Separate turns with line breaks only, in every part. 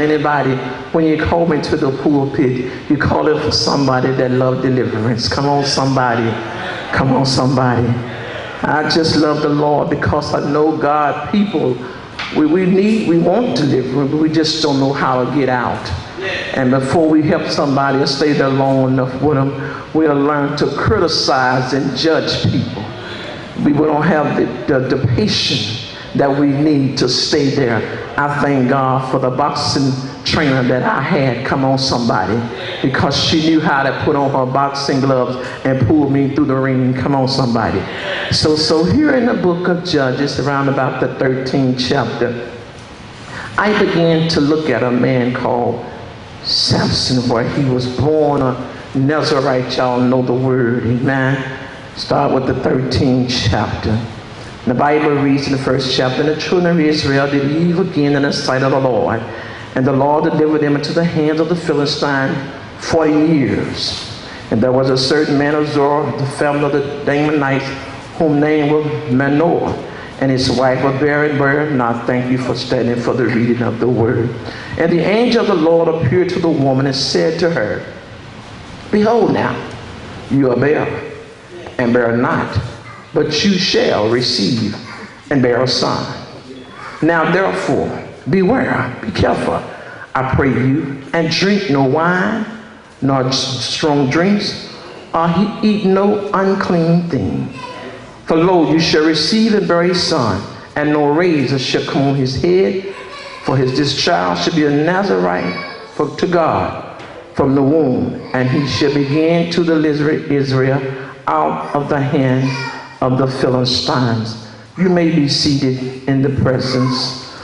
Anybody, when you call me to the pulpit, you call it for somebody that love deliverance. Come on, somebody. Come on, somebody. I just love the Lord because I know God people. We, we need, we want deliverance, but we just don't know how to get out. And before we help somebody or stay there long enough with them, we'll learn to criticize and judge people. We don't have the, the, the patience that we need to stay there. I thank God for the boxing trainer that I had. Come on, somebody. Because she knew how to put on her boxing gloves and pull me through the ring. Come on, somebody. So, so here in the book of Judges, around about the 13th chapter, I began to look at a man called Samson, where he was born a Nazarite. Y'all know the word. Amen. Start with the 13th chapter. The Bible reads in the first chapter, the children of Israel did evil again in the sight of the Lord. And the Lord delivered them into the hands of the Philistine 40 years. And there was a certain man of Zorah, the family of the Damonites, whom name was Manoah. And his wife was buried there. Now thank you for standing for the reading of the word. And the angel of the Lord appeared to the woman and said to her, Behold now, you are barren, and bear not but you shall receive and bear a son. Now therefore, beware, be careful, I pray you, and drink no wine, nor strong drinks, or eat no unclean thing. For lo, you shall receive and bear a son, and no razor shall come on his head, for his this child shall be a Nazarite for, to God from the womb, and he shall begin to deliver Israel out of the hand of the Philistines. You may be seated in the presence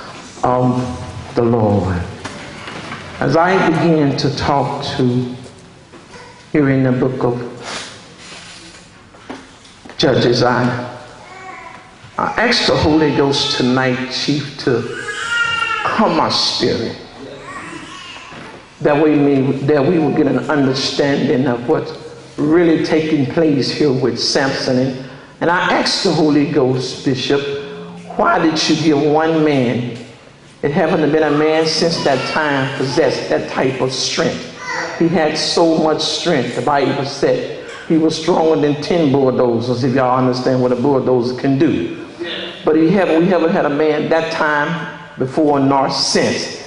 of the Lord. As I begin to talk to here in the book of Judges, I, I asked the Holy Ghost tonight, Chief, to calm my spirit. That we, that we will get an understanding of what's really taking place here with Samson and and I asked the Holy Ghost, Bishop, why did you give one man, it happened to been a man since that time, possessed that type of strength? He had so much strength. The Bible said he was stronger than 10 bulldozers, if y'all understand what a bulldozer can do. But he haven't, we haven't had a man that time before nor since.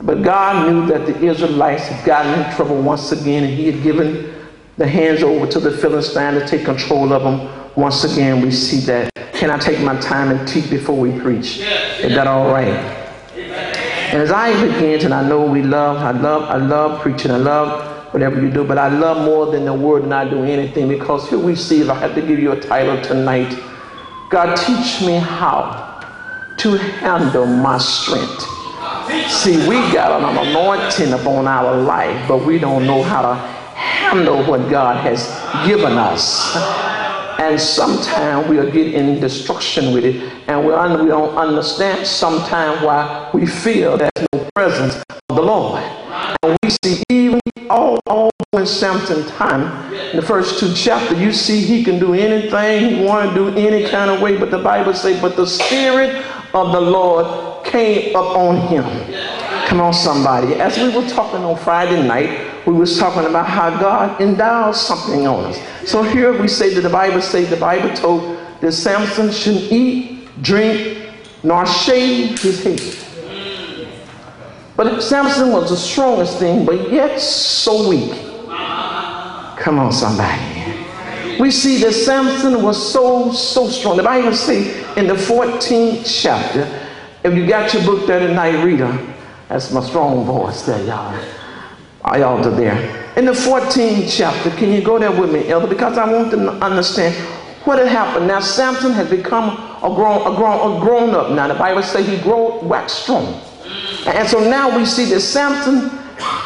But God knew that the Israelites had gotten in trouble once again, and he had given the hands over to the Philistines to take control of them once again, we see that. Can I take my time and teach before we preach? Is that all right? And as I begin, and I know we love, I love, I love preaching, I love whatever you do, but I love more than the word and I do anything because here we see, if I have to give you a title tonight, God teach me how to handle my strength. See, we got an anointing upon our life, but we don't know how to handle what God has given us. And sometimes we'll get in destruction with it. And we, un- we don't understand sometimes why we feel there's no presence of the Lord. And we see even all, all in Samson's time, in the first two chapters, you see he can do anything he want to do any kind of way. But the Bible say, but the Spirit of the Lord came upon him. Come on, somebody. As we were talking on Friday night, we was talking about how God endows something on us. So here we say that the Bible say the Bible told that Samson shouldn't eat, drink, nor shave his head. But Samson was the strongest thing, but yet so weak. Come on, somebody. We see that Samson was so, so strong. The Bible say in the 14th chapter, if you got your book there tonight, read them. That's my strong voice there, y'all. I y'all there. In the 14th chapter, can you go there with me, Elder? Because I want them to understand what had happened. Now, Samson has become a grown, a grown, a grown up. Now, the Bible says he grew waxed strong. And so now we see that Samson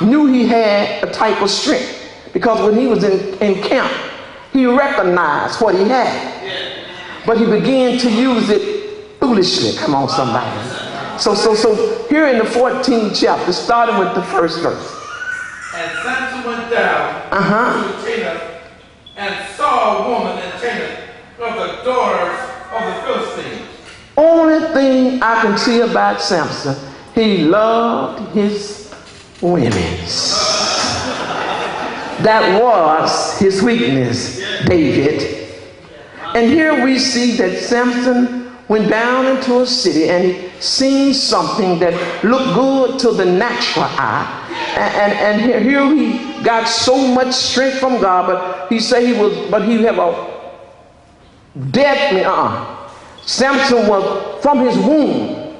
knew he had a type of strength because when he was in, in camp, he recognized what he had. But he began to use it foolishly. Come on, somebody. So, so, so here in the 14th chapter, starting with the first verse.
And Samson went down uh-huh. to Timnath and saw a woman in Timnath of the daughters of the Philistines.
Only thing I can see about Samson he loved his women. That was his weakness, David. And here we see that Samson went down into a city and he seen something that looked good to the natural eye. And, and, here, he got so much strength from God, but he said he was, but he have a dead, uh Samson was from his womb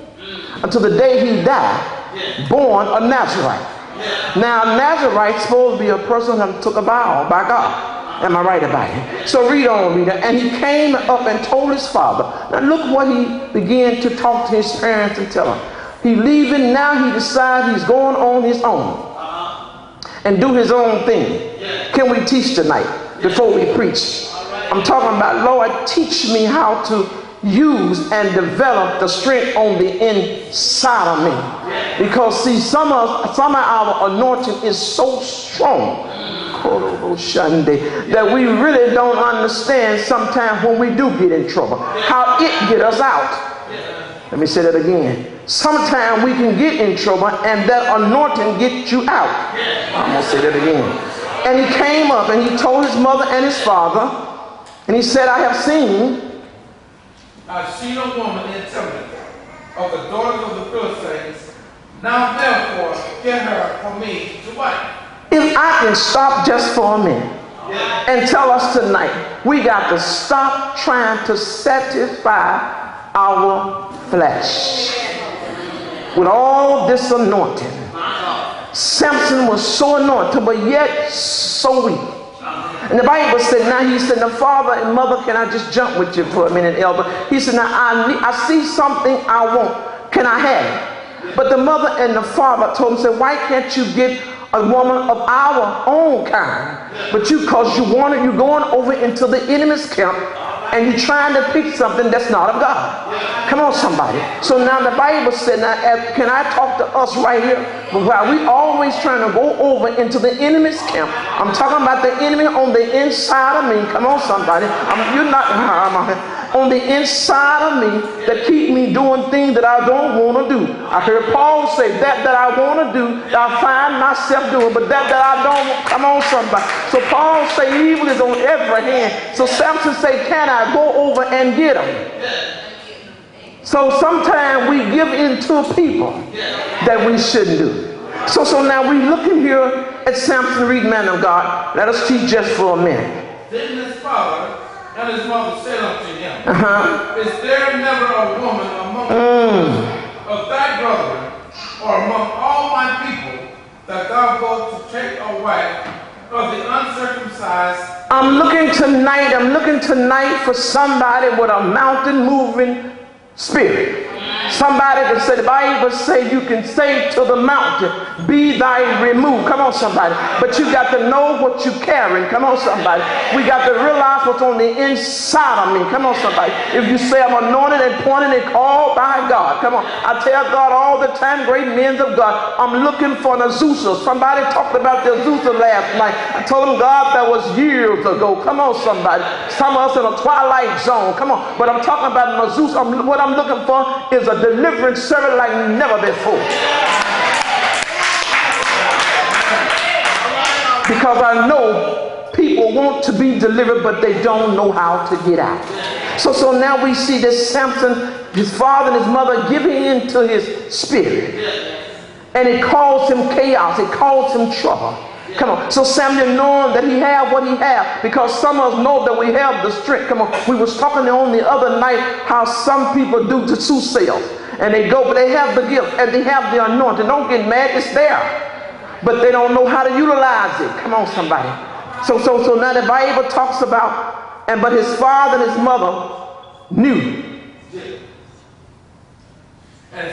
until the day he died, born a Nazarite. Now, Nazarite supposed to be a person who took a vow by God. Am I right about it? So read on, reader. And he came up and told his father. Now look what he began to talk to his parents and tell them. He leaving now. He decides he's going on his own uh-huh. and do his own thing. Can we teach tonight before we preach? I'm talking about Lord, teach me how to use and develop the strength on the inside of me. Because see, some of some of our anointing is so strong that we really don't understand sometimes when we do get in trouble how it get us out. Let me say that again. Sometimes we can get in trouble and that anointing get you out. I'm gonna say that again. And he came up and he told his mother and his father, and he said, I have seen
I've seen a woman in Timnah of the daughters of the Philistines. Now therefore, get her for me to wife.
If I can stop just for a minute and tell us tonight, we got to stop trying to satisfy our flesh with all this anointing. Samson was so anointed, but yet so weak. And the Bible said, now he said, the father and mother, can I just jump with you for a minute, elder? He said, now I, need, I see something I want. Can I have it? But the mother and the father told him, said, why can't you get a woman of our own kind? But you, cause you wanted, you're going over into the enemy's camp and you're trying to pick something that's not of God. Come on, somebody. So now the Bible said, now uh, can I talk to us right here? While we always trying to go over into the enemy's camp, I'm talking about the enemy on the inside of me. Come on, somebody. I'm, you're not. I'm, on the inside of me that keep me doing things that I don't want to do. I heard Paul say that that I want to do, I find myself doing, but that that I don't, come on somebody. So Paul say evil is on every hand. So Samson say, can I go over and get him? So sometimes we give in to people that we shouldn't do. So so now we looking here at Samson, read man of God. Let us teach just for a minute.
Then his father and his mother said unto him, uh-huh. Is there never a woman among mm. of thy brethren, or among all my people, that thou go to take a wife of the uncircumcised?
I'm looking tonight, I'm looking tonight for somebody with a mountain moving spirit. Somebody can say, the Bible say you can say to the mountain, be thy removed. Come on, somebody. But you got to know what you're carrying. Come on, somebody. We got to realize what's on the inside of me. Come on, somebody. If you say I'm anointed and pointed and called by God, come on. I tell God all the time, great men of God, I'm looking for an Azusa. Somebody talked about the Azusa last night. I told him, God, that was years ago. Come on, somebody. Some of us in a twilight zone. Come on. But I'm talking about an Azusa. I'm, what I'm looking for is a deliverance service like never before. Because I know people want to be delivered, but they don't know how to get out. So, so now we see this Samson, his father and his mother giving in to his spirit. And it caused him chaos. It caused him trouble. Come on. So Samuel knowing that he had what he had because some of us know that we have the strength. Come on. We was talking on the other night how some people do the soothsayers and they go, but they have the gift and they have the anointing. Don't get mad. It's there. But they don't know how to utilize it. Come on, somebody. So, so, so now the Bible talks about, and but his father and his mother knew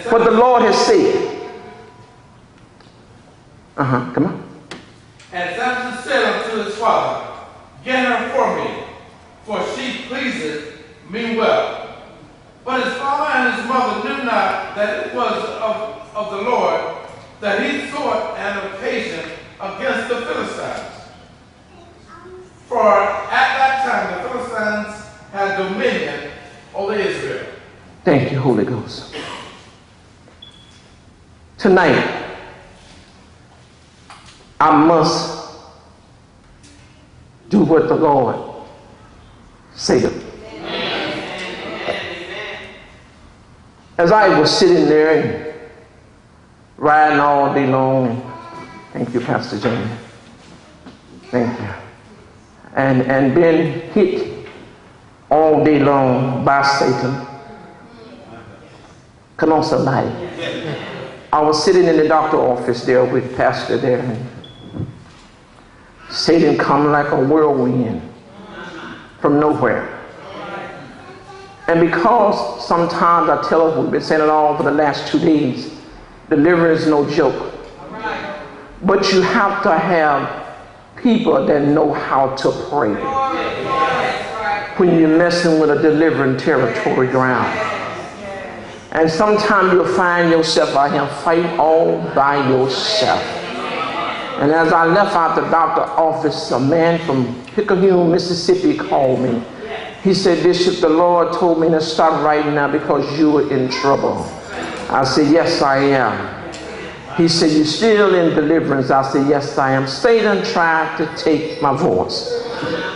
what the Lord has said. Uh huh. Come on.
And Samson said unto his father, Get her for me, for she pleaseth me well. But his father and his mother knew not that it was of, of the Lord that he sought an occasion against the Philistines. For at that time the Philistines had dominion over Israel.
Thank you, Holy Ghost. Tonight, I must do what the Lord said. As I was sitting there and riding all day long, thank you, Pastor Jamie. Thank you. And, and been hit all day long by Satan. Come on, somebody. I was sitting in the doctor office there with Pastor there, and Satan come like a whirlwind from nowhere. And because sometimes I tell us, we've been saying it all for the last two days, deliverance is no joke. But you have to have people that know how to pray when you're messing with a delivering territory ground. And sometimes you'll find yourself out here fighting all by yourself. And as I left out the doctor office, a man from Picayune, Mississippi called me. He said, Bishop, the Lord told me to stop right now because you were in trouble. I said, Yes, I am. He said, You're still in deliverance? I said, Yes, I am. Satan tried to take my voice,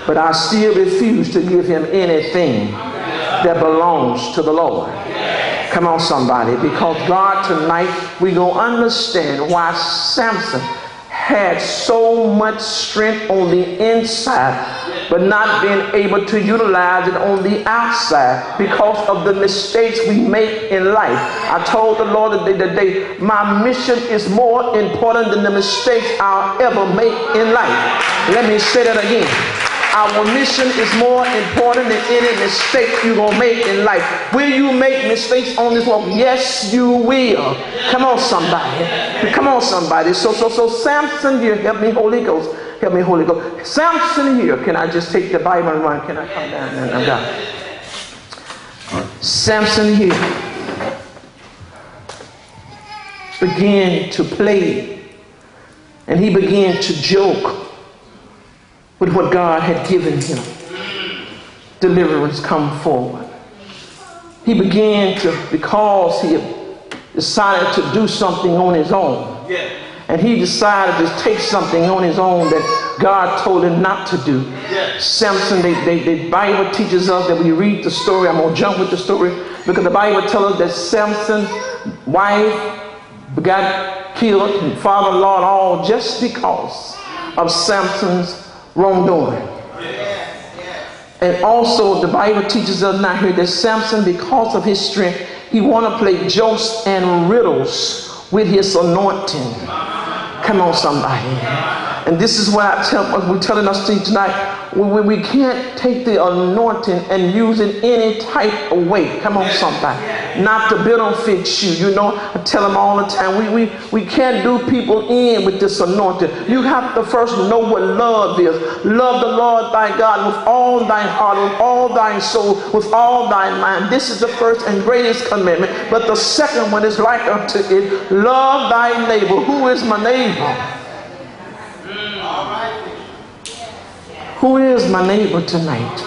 but I still refuse to give him anything that belongs to the Lord. Come on, somebody, because God tonight we gonna understand why Samson had so much strength on the inside, but not being able to utilize it on the outside because of the mistakes we make in life. I told the Lord today, today my mission is more important than the mistakes I'll ever make in life. Let me say that again. Our mission is more important than any mistake you're going to make in life. Will you make mistakes on this walk? Yes, you will. Come on, somebody. Come on, somebody. So, so, so, Samson here, help me, Holy Ghost. Help me, Holy Ghost. Samson here. Can I just take the Bible and run? Can I come down and I'm down? Samson here began to play and he began to joke with what God had given him. Deliverance come forward. He began to, because he had decided to do something on his own. And he decided to take something on his own that God told him not to do. Samson, they, they, the Bible teaches us that we read the story. I'm going to jump with the story because the Bible tells us that Samson's wife got killed and father-in-law and all just because of Samson's wrongdoing. And also the Bible teaches us now here that Samson, because of his strength, he want to play jokes and riddles with his anointing. Come on, somebody. And this is why I tell we're telling us tonight. We, we can't take the anointing and use it any type of way. Come on, somebody. Not to benefit you. You know, I tell them all the time. We, we, we can't do people in with this anointing. You have to first know what love is. Love the Lord thy God with all thine heart, with all thine soul, with all thine mind. This is the first and greatest commandment. But the second one is like unto it. Love thy neighbor. Who is my neighbor? Mm. Who is my neighbor tonight?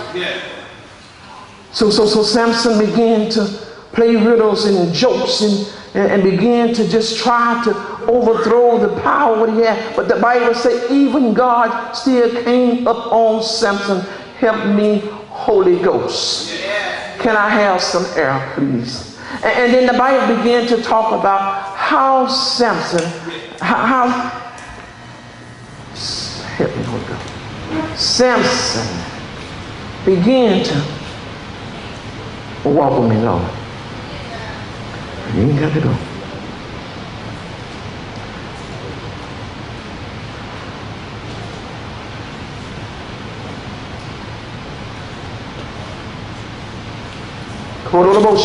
So, so, so Samson began to play riddles and jokes and, and, and began to just try to overthrow the power he had. But the Bible says even God still came up on Samson. Help me, Holy Ghost. Can I have some air, please? And, then the Bible began to talk about how Samson, how, help me, Holy Ghost. Samson began to walk with me, Lord. You ain't got to go. Kororobo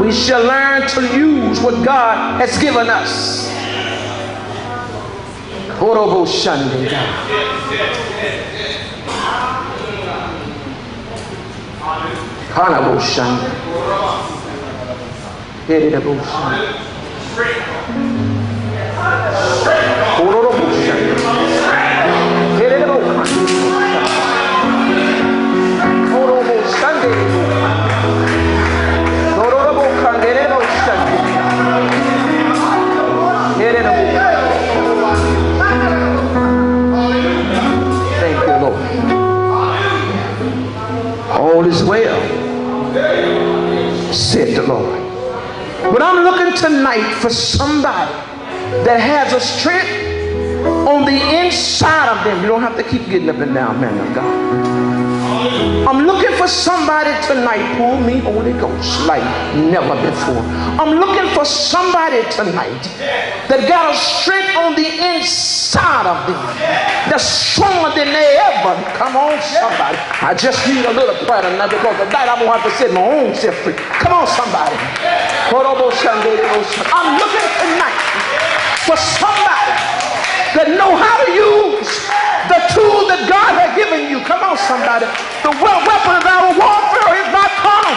We shall learn to use what God has given us. Korobo Shande. Kanaboshan. The Lord. But I'm looking tonight for somebody that has a strength on the inside of them. You don't have to keep getting up and down, man of God. I'm looking for somebody tonight, pull me Holy Ghost like never before. I'm looking for somebody tonight that got a strength on the inside of them that's stronger than they ever. Come on, somebody. I just need a little prayer tonight because tonight I'm gonna have to set my own self free. Come on, somebody. I'm looking tonight for somebody that know how to use the tool that God has given you. Come on, somebody. The we- weapon of our warfare is not carnal,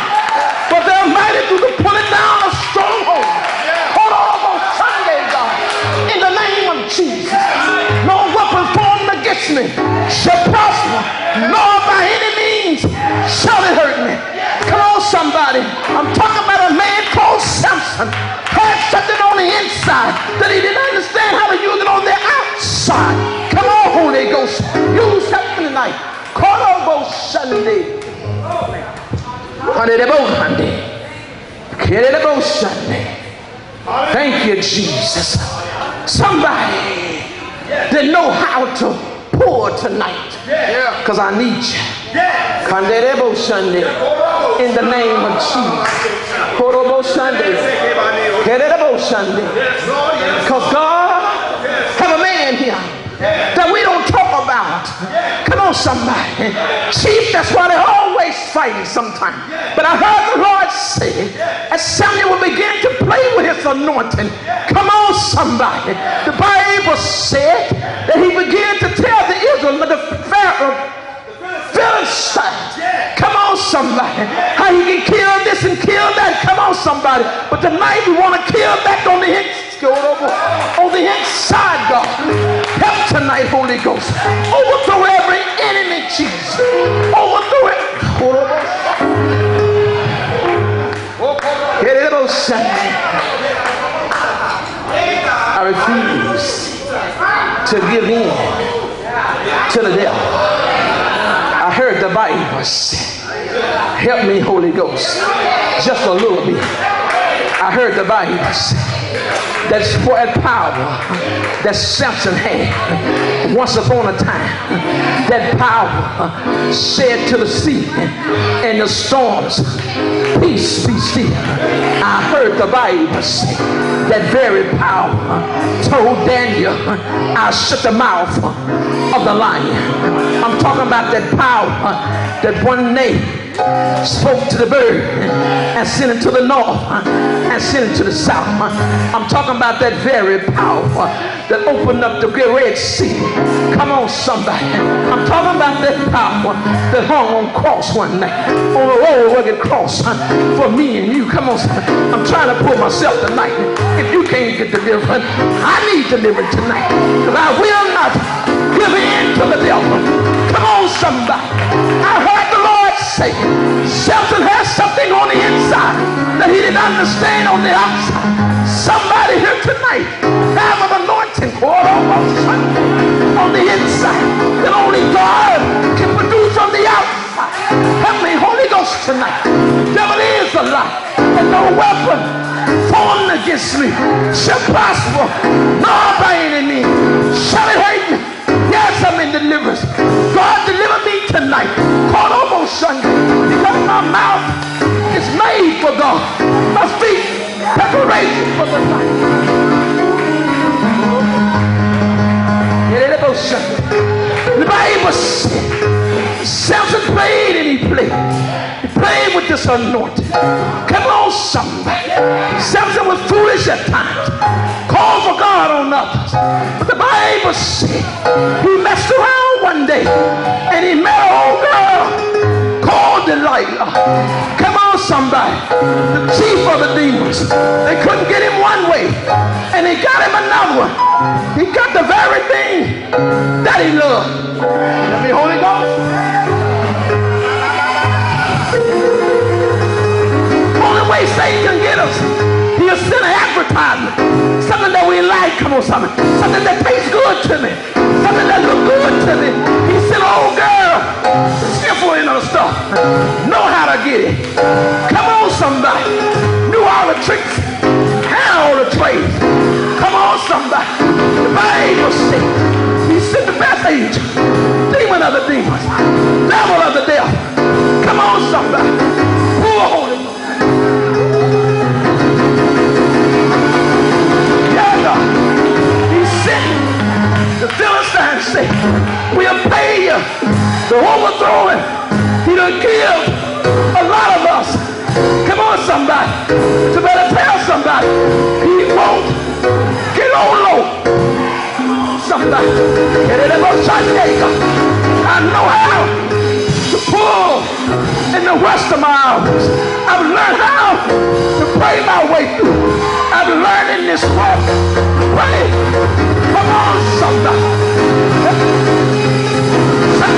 but they're mighty through the pulling down of strongholds. Hold on, on Sunday, God. In the name of Jesus. No weapon formed against me shall prosper, nor by any means shall it hurt me. Come on, somebody. I'm talking about a man called Samson. Inside that he didn't understand how to use it on the outside. Come on, Holy Ghost. Use something tonight. Sunday. Handelebo Hande. Kerelebo Sunday. Thank you, Jesus. Somebody that know how to pour tonight. Because I need you. Kanderebo Sunday. In the name of Jesus. Korobo Sunday. Because God have a man here that we don't talk about. Come on, somebody. Chief, that's why they're always fighting sometimes. But I heard the Lord say, as Samuel began to play with his anointing, come on, somebody. The Bible said that he began to tell the Israel, the Pharaoh, Philistines. Come on, somebody. How you can kill this and kill that. Come on, somebody. But tonight we want to kill back on the inside. On the inside, God. Help tonight, Holy Ghost. Overthrow every enemy, Jesus. Overthrow it. Oh, I refuse to give in to the devil. I heard the Bible say, Help me, Holy Ghost, just a little bit. I heard the Bible say that spoiled power that Samson had once upon a time. That power uh, said to the sea and the storms, Peace be still. I heard the Bible say that very power uh, told Daniel, uh, I'll shut the mouth of the lion. I'm talking about that power that one day spoke to the bird and sent it to the north and sent it to the south. I'm talking about that very power that opened up the great Red Sea. Come on, somebody. I'm talking about that power that hung on cross one night, on a old rugged cross for me and you. Come on, somebody. I'm trying to pull myself tonight. If you can't get delivered, I need delivered tonight. Because I will not give in to the devil. Come on, somebody. I heard Lord Samson has something on the inside that he didn't understand on the outside. Somebody here tonight have an anointing on the inside that only God can produce on the outside. Me, Holy Ghost, tonight. Devil is a lie, and no weapon formed against me shall prosper, No, by any means shall it hurt me. I'm in deliverance. God deliver me tonight. Call almost Sunday. Because my mouth is made for God. My feet preparation for the night. The Bible said Samson played and he played. This anointing. Come on, somebody. Samson was foolish at times. Called for God on others. But the Bible said he messed around one day and he met an old girl called Delilah. Come on, somebody. The chief of the demons. They couldn't get him one way, and they got him another one. He got the very thing that he loved. Let me, Holy Ghost. Way Satan can get us, he'll send an advertisement. Something that we like, come on, something. Something that tastes good to me. Something that looks good to me. He said, oh girl, skillful in the stuff. Know how to get it. Come on, somebody. Knew all the tricks. Had all the trades. Come on, somebody. The Bible says he sent the best angel. Demon of the demons. Devil of the devil. Come on, somebody. Philistines we'll pay you to overthrow him. He done killed a lot of us. Come on, somebody. You better tell somebody. He won't get on low. Somebody. I know how to pull in the rest of my hours. I've learned how to pray my way through. I've learned in this to pray. Come on, somebody.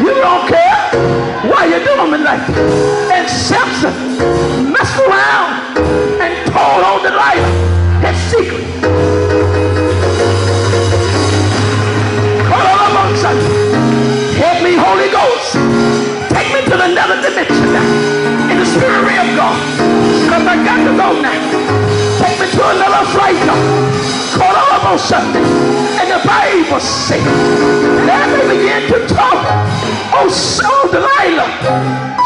You don't care. Why you're doing like that? And Samson messed around and told on Delilah his secret. Call on on Sunday. Help me, Holy Ghost. Take me to another dimension now. In the spirit of God. Because I got to go now. To. Call on him. And the Bible says, let me begin to talk. Oh, so Delilah.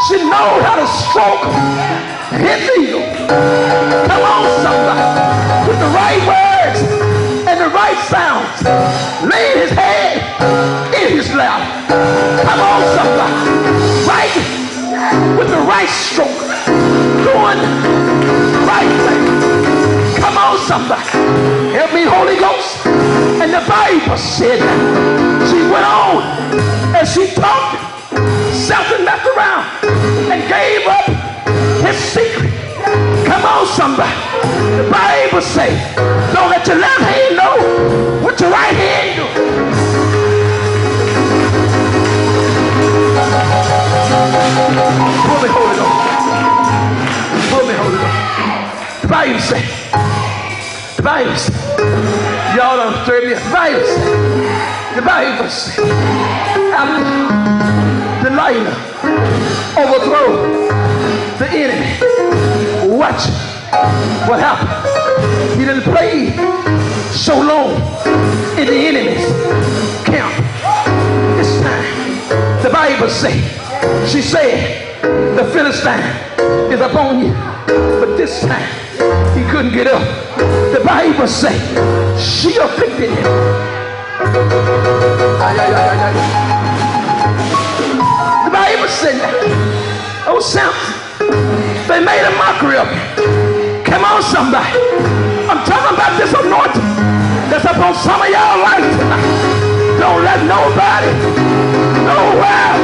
She knows how to stroke his eagle. Come on, somebody. With the right words and the right sounds. Laid his head in his lap. Come on, somebody. Right with the right stroke. Doing the right thing. Somebody. Help me, Holy Ghost. And the Bible said she went on and she talked. Something left around and gave up his secret. Come on, somebody. The Bible says, don't let your left hand know what your right hand do. Me, Holy Ghost. Me, Holy Ghost. The Bible says, says, y'all don't stir me. Says, the says, after Delilah overthrow the enemy, watch what happened. He didn't play so long in the enemy's camp. This time, the Bible says, she said, the Philistine is upon you. But this time, he couldn't get up. The Bible says, she afflicted him. Ay, ay, ay. The Bible said, oh, Samson, they made a mockery of him. Come on, somebody. I'm talking about this anointing that's upon some of y'all life tonight. Don't let nobody, nowhere,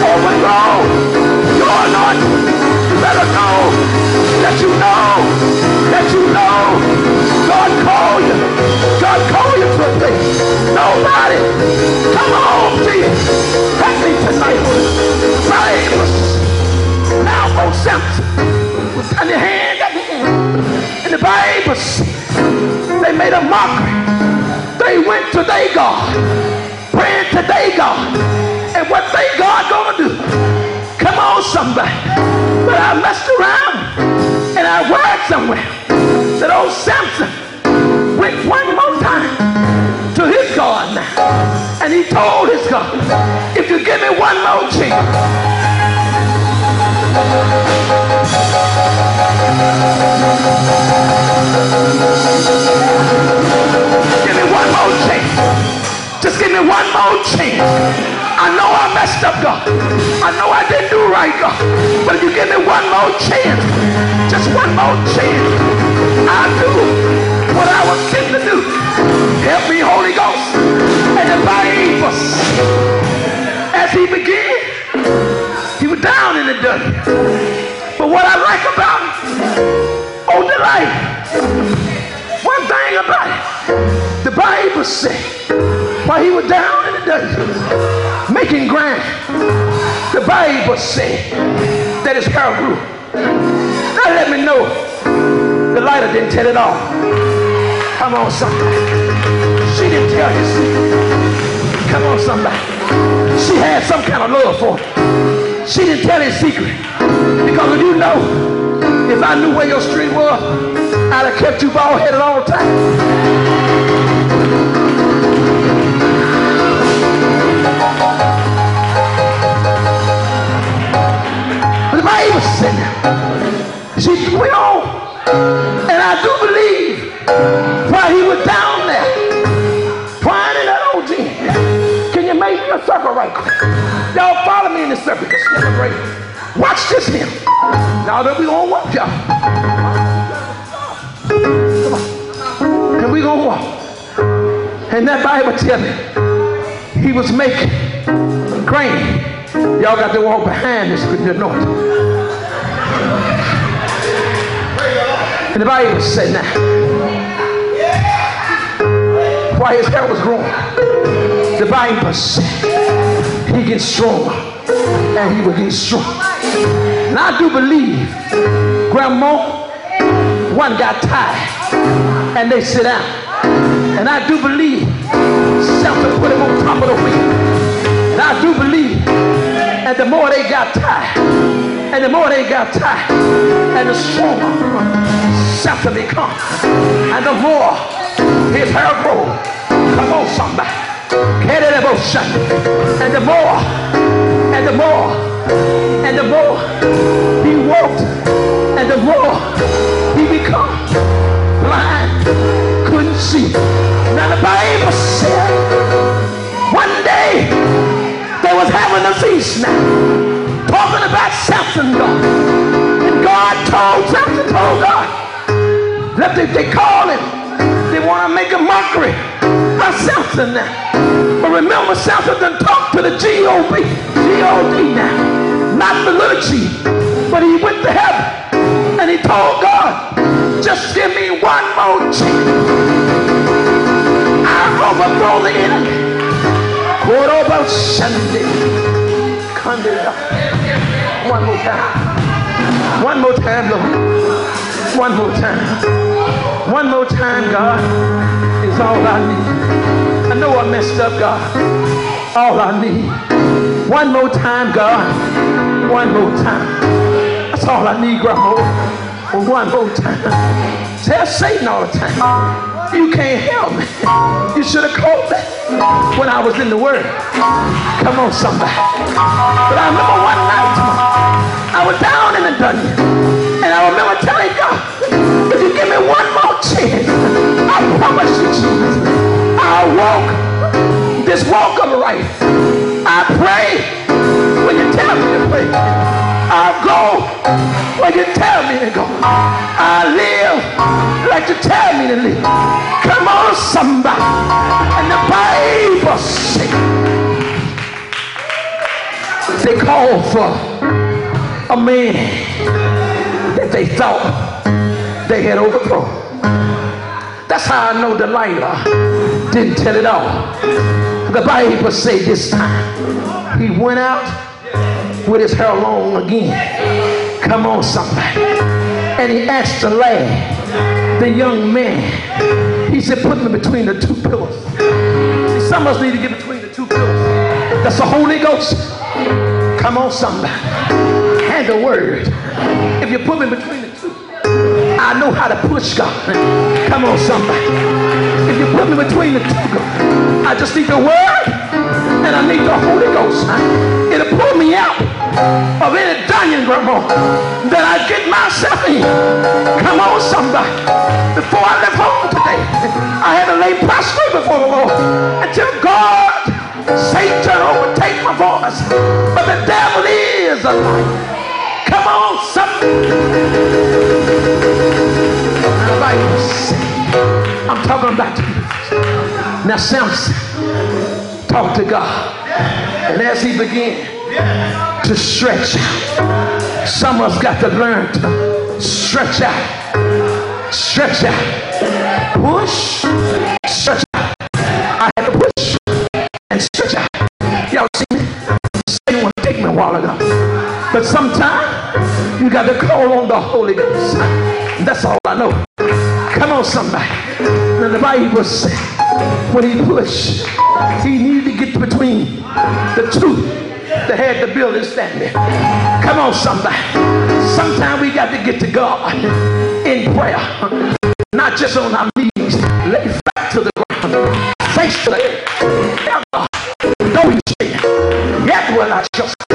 overthrow your anointing. You better know that you know, that you know God called you. God called you to a place. Nobody, come on, Jesus. Help me tonight. Praise. Now, oh, Samson was on the hand at the end. And the Bible they made a mockery. They went to their God, praying to their God. And what they God gonna do? Come on, somebody. But I messed around and I read somewhere that old Samson went one more time to his God. And he told his God, if you give me one more chance, Give me one more chance. Just give me one more chance. I know I messed up, God. I know I didn't do right, God. But if you give me one more chance, just one more chance, I'll do what I was sent to do. Help me, Holy Ghost. And the Bible, as he began, he was down in the dirt. But what I like about him, oh, the one thing about it, the Bible said, while he was down in the dirt, making ground, the Bible said that his hair grew. That let me know Delilah didn't tell it all. Come on, somebody. She didn't tell his secret. Come on, somebody. She had some kind of love for him. She didn't tell his secret. Because if you know, if I knew where your street was, I'd have kept you bald headed all the time. But the Bible said, she went on, and I do believe while he was down there, crying in that old gym. Can you make me a circle right? Y'all follow me in the circle. Is great. Watch this here. Now that we gonna walk, y'all. Come on. And we gonna walk. And that Bible tell me he was making grain. Y'all got to walk behind this good anointing. And the Bible said now, while his hair was growing, the Bible said he gets stronger and he will get stronger. And I do believe grandma, one got tired and they sit down. And I do believe something put him on top of the wheel. And I do believe, and the more they got tired, and the more they got tired, and the stronger something become, and the more his hair grow. Come on, somebody. Get it emotion. And the more, and the more, and the more he walked, and the more he become blind, couldn't see. Now the Bible said one day they was having a feast now, talking about Samson God. And God told Samson, told God, let they, they call him. They want to make a mockery of Samson now. But remember, Samson done talked to the G-O-B, G-O-D now. Not the little G, but he went to heaven. And he told God, just give me one more chance. I'll overthrow the enemy. Korobo oh, Sunday. Kandida. One more time. One more time, Lord. One more time. One more time, God, is all I need. I know I messed up, God. All I need. One more time, God. One more time. That's all I need, Grandma. One more time. Tell Satan all the time. You can't help me. You should have called me when I was in the Word. Come on, somebody. But I remember one night I was down in the dungeon, and I remember telling God, if you give me one more chance, I promise you, Jesus, I'll walk this walk of life. I pray when you tell me to pray. I'll go when you tell me to go. I live like you tell me to live. Come on, somebody. And the Bible says they called for a man that they thought they had overthrown. That's how I know Delilah didn't tell it all. The Bible say this time he went out with his hair long again. Come on, somebody. And he asked the lad, the young man, he said, put me between the two pillars. See, some of us need to get between the two pillars. That's the Holy Ghost. Come on, somebody. And the word. If you put me between the two, I know how to push God. Come on, somebody. If you put me between the two, I just need the word and I need the Holy Ghost. It'll pull me out of any dungeon, grandma, that I get myself in. Come on, somebody. Before I left home today, I had to lay prostrate before the Lord until God, Satan overtake my voice. But the devil is a liar. Come on, somebody. I'm talking about you. Now, Samson talked to God. And as he began to stretch out, some of us got to learn to stretch out, stretch out, push, stretch out. I had to push and stretch out. Y'all see me? Satan want to take me a while ago. But sometimes you got to call on the Holy Ghost. That's all I know. Come on, somebody. Now the Bible says when he pushed, he needed to get between the two that had the building standing. Come on, somebody. Sometimes we got to get to God in prayer, not just on our knees, lay back to the ground, face to the head. Don't be saying, yet will I just?